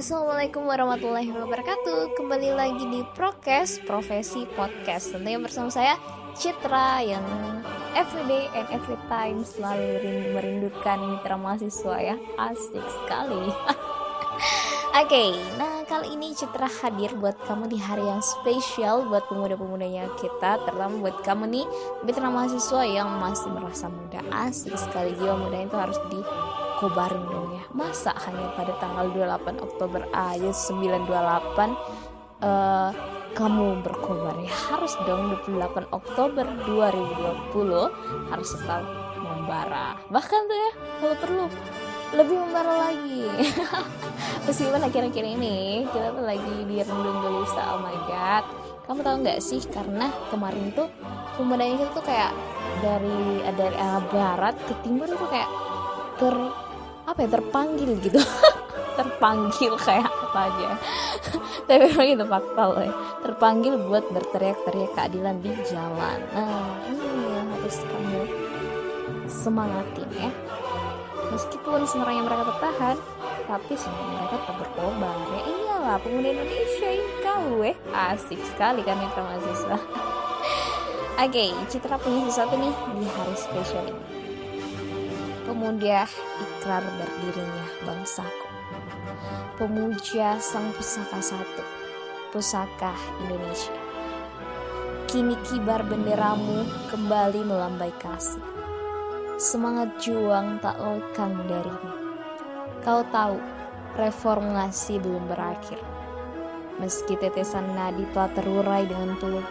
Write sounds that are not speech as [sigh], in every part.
Assalamualaikum warahmatullahi wabarakatuh. Kembali lagi di Prokes Profesi Podcast. Tentunya bersama saya Citra yang everyday and every time selalu merindukan mitra mahasiswa ya. Asik sekali. [laughs] Oke, okay, nah kali ini Citra hadir buat kamu di hari yang spesial buat pemuda-pemudanya kita Terutama buat kamu nih mitra mahasiswa yang masih merasa muda. Asik sekali jiwa muda itu harus dikobarin dong ya. Masa hanya pada tanggal 28 Oktober aja 928 uh, kamu berkobar ya? Harus dong 28 Oktober 2020 harus tetap membara. Bahkan tuh ya kalau perlu lebih membara lagi. [laughs] Meskipun akhir-akhir ini kita tuh lagi di rendung gelisah oh my god. Kamu tahu nggak sih karena kemarin tuh pemuda itu tuh kayak dari dari arah barat ke timur itu kayak ter apa ya terpanggil gitu [laughs] terpanggil kayak apa aja [laughs] tapi memang itu fakta loh ya terpanggil buat berteriak-teriak keadilan di jalan nah ini yang harus kamu semangatin ya Meskipun sebenarnya mereka tertahan, tapi sebenarnya mereka tetap berkobar. Ya iyalah, pemuda Indonesia kau eh. Asik sekali kan mitra mahasiswa. [laughs] Oke, okay, Citra punya sesuatu nih di hari spesial ini. Pemuda ikrar berdirinya bangsaku. Pemuja sang pusaka satu, pusaka Indonesia. Kini kibar benderamu kembali melambai kasih semangat juang tak lekang darimu. Kau tahu, reformasi belum berakhir. Meski tetesan nadi telah terurai dengan tulus,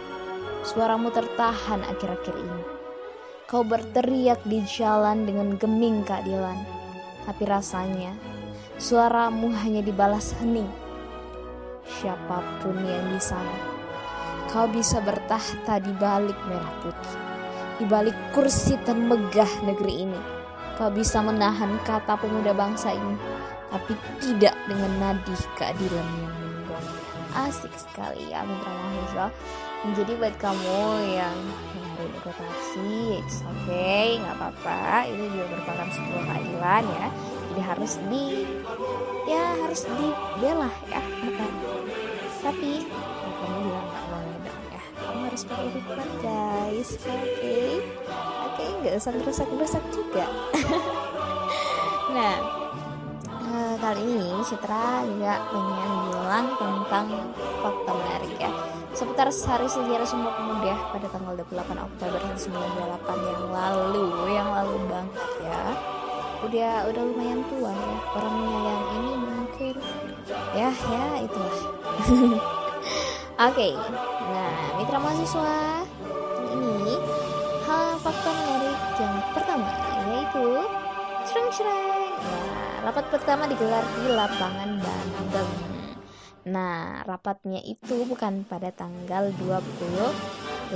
suaramu tertahan akhir-akhir ini. Kau berteriak di jalan dengan geming keadilan, tapi rasanya suaramu hanya dibalas hening. Siapa pun yang di sana, kau bisa bertahta di balik merah putih di balik kursi termegah negeri ini. Kau bisa menahan kata pemuda bangsa ini, tapi tidak dengan nadi keadilan yang Asik sekali ya mitra mahasiswa. Jadi buat kamu yang hari ikut aksi, it's okay, nggak apa-apa. Ini juga merupakan sebuah keadilan ya. Jadi harus di, ya harus dibela ya. Tapi ya kamu juga nggak boleh dong ya. Kamu harus pakai guys, oke? Okay? Oke, okay, nggak usah berusak-berusak juga. Citra juga pengen bilang tentang fakta menarik ya. Seputar hari sejarah Sumpah Pemuda pada tanggal 28 Oktober 1998 yang lalu yang lalu banget ya. Udah udah lumayan tua ya. Orangnya yang ini mungkin ya ya itulah. [laughs] Oke okay. nah mitra mahasiswa ini hal fakta menarik yang pertama yaitu sereng sereng nah rapat pertama digelar di lapangan Bandeng Nah, rapatnya itu bukan pada tanggal 28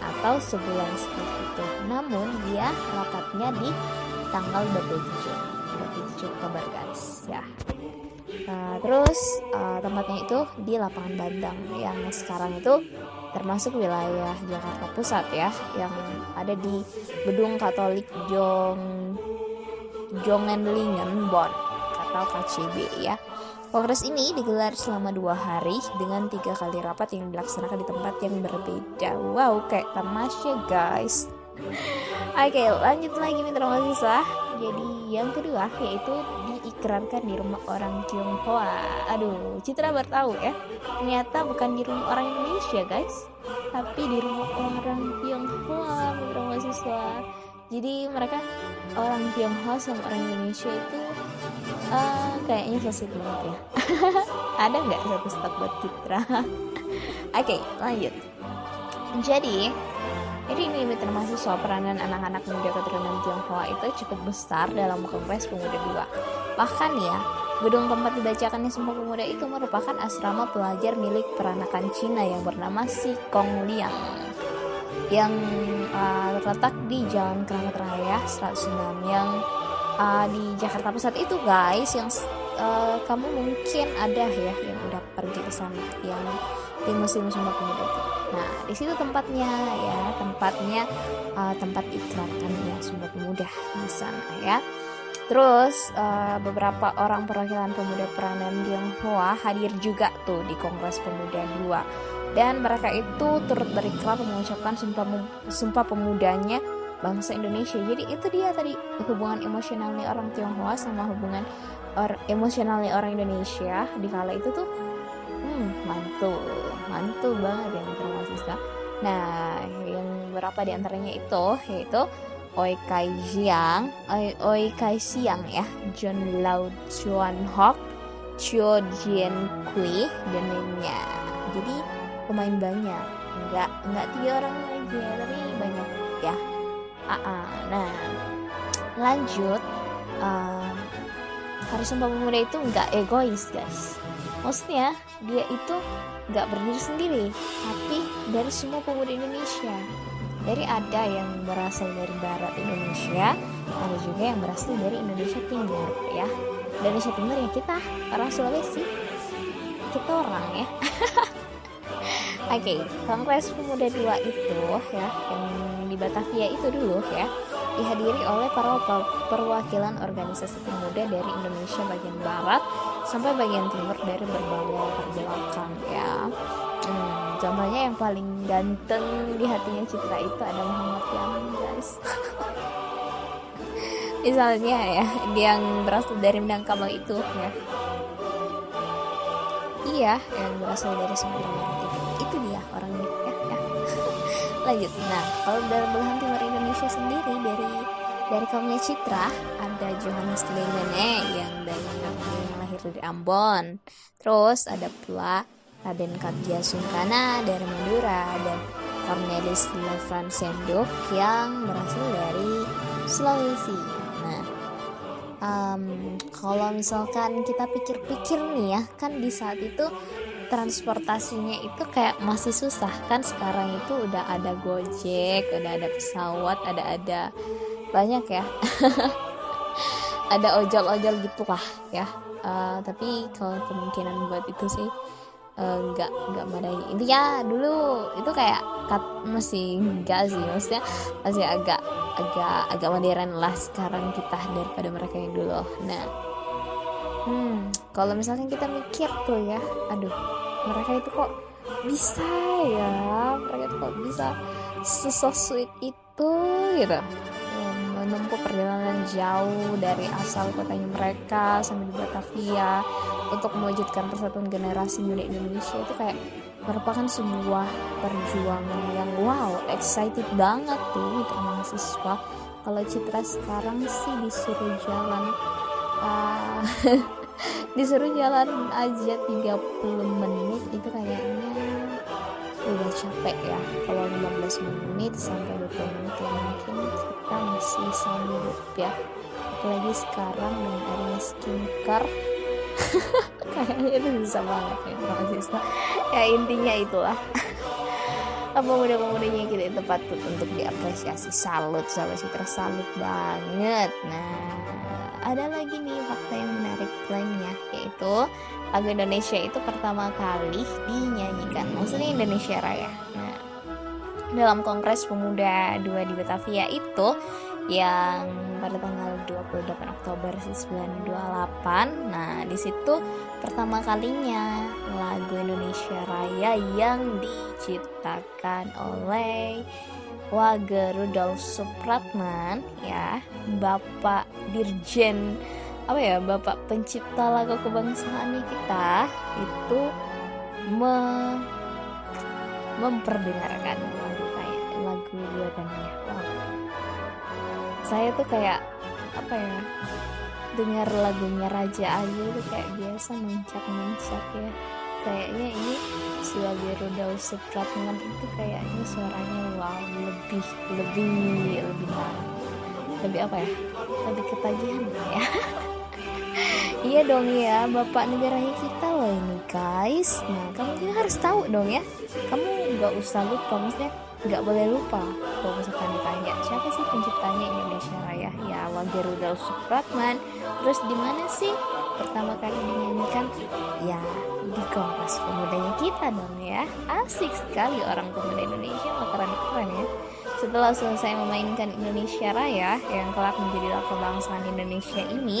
atau sebulan setelah itu. Namun dia rapatnya di tanggal 27. 27 Oktober guys, ya. Nah, terus uh, tempatnya itu di lapangan Bandang yang sekarang itu termasuk wilayah Jakarta Pusat ya, yang ada di Gedung Katolik Jong Jongenlingen Bon atau KCB ya. Kongres ini digelar selama dua hari dengan tiga kali rapat yang dilaksanakan di tempat yang berbeda. Wow, kayak tamasya guys. [laughs] Oke, lanjut lagi mitra mahasiswa. Jadi yang kedua yaitu diikrarkan di rumah orang Tionghoa. Aduh, Citra baru ya. Ternyata bukan di rumah orang Indonesia guys, tapi di rumah orang Tionghoa mitra mahasiswa. Jadi mereka orang Tionghoa sama orang Indonesia itu uh, kayaknya sosial banget ya. [laughs] Ada nggak satu stok buat Citra? [laughs] Oke, okay, lanjut. Jadi, jadi ini termasuk soal peranan anak-anak muda keturunan Tionghoa itu cukup besar dalam Kongres Pemuda II. Bahkan ya, gedung tempat dibacakannya semua pemuda itu merupakan asrama pelajar milik peranakan Cina yang bernama Si Kong Liang yang uh, terletak di Jalan Keramat Raya 106 yang uh, di Jakarta Pusat itu guys yang uh, kamu mungkin ada ya yang udah pergi ke sana yang di musim semua pemuda itu. Nah di situ tempatnya ya tempatnya uh, tempat ikrarkan ya semua pemuda di sana ya. Terus uh, beberapa orang perwakilan pemuda peranan Tionghoa hadir juga tuh di Kongres Pemuda 2 dan mereka itu turut berikrar mengucapkan sumpah, sumpah pemudanya bangsa Indonesia. Jadi itu dia tadi hubungan emosionalnya orang Tionghoa sama hubungan or emosionalnya orang Indonesia di kala itu tuh hmm, mantul, mantul banget ya mitra. Nah, yang beberapa di antaranya itu yaitu Oi Kai Jiang, Oi, Oi Kai Siang ya, John Lau Chuan Hok, Chio Jian Kui dan lainnya. Jadi pemain banyak, nggak nggak tiga orang aja tapi banyak ya. Uh -uh. Nah lanjut, uh, Hari Sumpah Pemuda itu nggak egois guys. Maksudnya dia itu nggak berdiri sendiri, tapi dari semua pemuda Indonesia dari ada yang berasal dari barat Indonesia ada juga yang berasal dari Indonesia Timur ya. Indonesia Timur ya kita orang Sulawesi. Kita orang ya. [laughs] Oke, okay, Kongres Pemuda 2 itu ya yang di Batavia itu dulu ya dihadiri oleh para perwakilan organisasi pemuda dari Indonesia bagian barat sampai bagian timur dari berbagai belakang ya. Hmm, contohnya yang paling ganteng di hatinya Citra itu ada Muhammad Yamin guys. [laughs] Misalnya ya yang berasal dari Minangkabau itu ya. Iya yang berasal dari Sumatera Barat itu. Itu dia orangnya ya, ya. [laughs] lanjut. Nah kalau dari belahan timur Indonesia sendiri dari dari kaumnya Citra ada Johannes Lemene yang dari yang lahir dari Ambon. Terus ada pula Raden Katja Sungkana dari Madura dan Cornelis Lefran Sendok yang berasal dari Sulawesi. Nah, um, kalau misalkan kita pikir-pikir nih ya, kan di saat itu transportasinya itu kayak masih susah kan sekarang itu udah ada Gojek, udah ada pesawat, ada ada banyak ya. [laughs] ada ojol-ojol gitu lah ya. Uh, tapi kalau kemungkinan buat itu sih nggak uh, nggak memadai intinya dulu itu kayak kat, masih enggak sih. Maksudnya masih agak agak agak modern lah sekarang kita daripada mereka yang dulu. Nah hmm kalau misalnya kita mikir tuh ya aduh mereka itu kok bisa ya? Mereka itu kok bisa sesok sweet itu gitu menempuh perjalanan jauh dari asal kotanya mereka sampai di Batavia untuk mewujudkan persatuan generasi muda Indonesia. Itu kayak merupakan sebuah perjuangan yang wow excited banget tuh untuk mahasiswa. Kalau Citra sekarang sih disuruh jalan uh, [laughs] disuruh jalan aja 30 menit itu kayaknya udah capek ya kalau 15 menit sampai 20 menit ya mungkin kita masih sanggup ya. Apalagi sekarang dengan adanya skincare. [laughs] Kayaknya itu bisa banget ya mahasiswa ya intinya itulah. [laughs] Apa pemuda-pemudanya kita itu patut untuk diapresiasi? Salut sama sih tersalut banget. Nah ada lagi nih fakta yang menarik lainnya yaitu lagu Indonesia itu pertama kali dinyanyikan maksudnya Indonesia Raya nah dalam Kongres Pemuda 2 di Batavia itu yang pada tanggal 28 Oktober 1928. Nah, di situ pertama kalinya lagu Indonesia Raya yang diciptakan oleh Wage Rudolf Supratman ya, Bapak Dirjen apa ya, Bapak pencipta lagu kebangsaan kita itu me memperdengarkan lagu kayak lagu buatannya. Wow saya tuh kayak apa ya dengar lagunya Raja Ayu itu kayak biasa mencak-mencak ya kayaknya ini sebagai Rudolf Supratman itu kayaknya suaranya wow lebih lebih lebih lebih apa ya? Lebih ketagihan ya. [laughs] Iya dong ya bapak negaranya kita loh ini guys. Nah kamu juga harus tahu dong ya. Kamu nggak usah lupa maksudnya nggak boleh lupa kalau misalkan ditanya siapa sih penciptanya Indonesia Raya? Ya Wage Rudolf Supratman. Terus di mana sih? Pertama kali dinyanyikan ya di Kompas Pemudanya kita dong ya. Asik sekali orang pemuda Indonesia mah keren keren ya Setelah selesai memainkan Indonesia Raya yang kelak menjadi lagu kebangsaan Indonesia ini,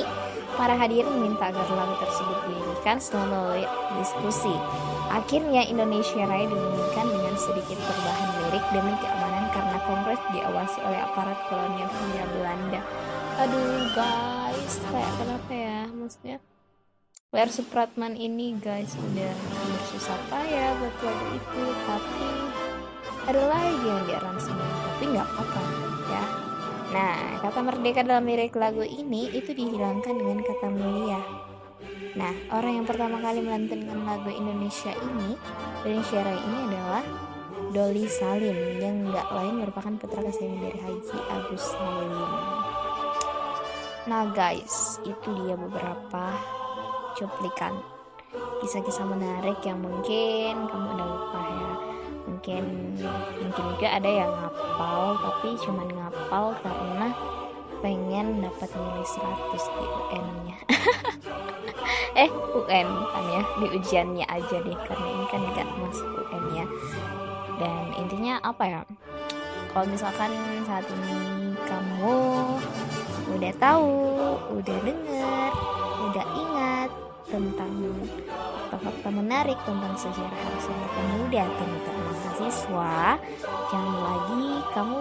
para hadirin minta agar lagu tersebut dinyanyikan setelah melalui diskusi. Akhirnya Indonesia Raya dinyanyikan dengan sedikit perubahan lirik demi keamanan karena Kongres diawasi oleh aparat kolonial Hindia Belanda. Aduh guys, kayak kenapa ya? Maksudnya Ler Supratman ini guys udah bersusah payah buat lagu itu tapi ada lagi yang diaransemen tapi nggak apa-apa ya. Nah kata merdeka dalam lirik lagu ini itu dihilangkan dengan kata mulia. Nah orang yang pertama kali melantunkan lagu Indonesia ini Indonesia Raya ini adalah Doli Salim yang nggak lain merupakan putra kesayangan dari Haji Agus Salim. Nah guys itu dia beberapa cuplikan. Kisah-kisah menarik yang mungkin kamu udah lupa mungkin mungkin juga ada yang ngapal tapi cuman ngapal karena pengen dapat nilai 100 di UN-nya [laughs] eh UN kan ya di ujiannya aja deh karena ini kan gak masuk UN ya. Dan intinya apa ya kalau misalkan saat ini kamu udah tahu udah denger udah ingat tentang fakta-fakta menarik tentang sejarah Sumpah Pemuda tentang mahasiswa. Jangan lagi kamu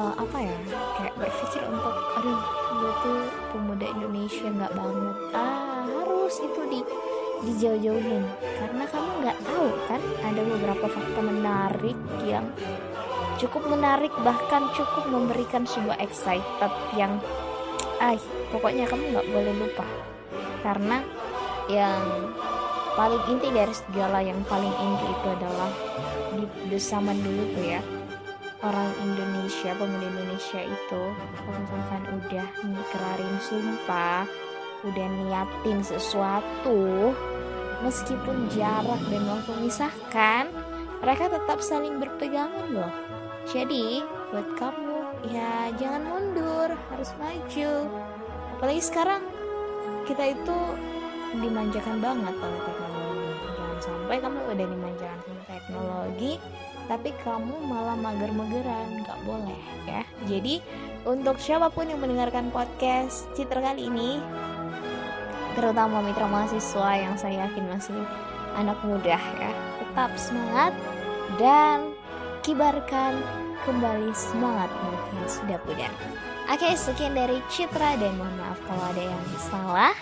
uh, apa ya kayak berpikir untuk aduh gue tuh pemuda Indonesia nggak banget. Ah harus itu di dijauh-jauhin. Karena kamu nggak tahu kan ada beberapa fakta menarik yang cukup menarik bahkan cukup memberikan sebuah excited yang ah pokoknya kamu nggak boleh lupa. Karena yang paling inti dari segala yang paling inti itu adalah di, zaman dulu tuh ya orang Indonesia pemuda Indonesia itu kalau misalkan udah ngikerarin sumpah udah niatin sesuatu meskipun jarak dan waktu memisahkan mereka tetap saling berpegangan loh. Jadi buat kamu ya jangan mundur harus maju. Apalagi sekarang kita itu dimanjakan banget oleh teknologi jangan sampai kamu udah dimanjakan teknologi tapi kamu malah mager-mageran nggak boleh ya jadi untuk siapa pun yang mendengarkan podcast Citra kali ini terutama mitra mahasiswa yang saya yakin masih anak muda ya tetap semangat dan kibarkan kembali semangatmu yang sudah pudar Oke, sekian dari Citra dan mohon maaf kalau ada yang salah.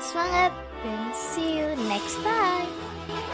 Semangat dan see you next time. Bye.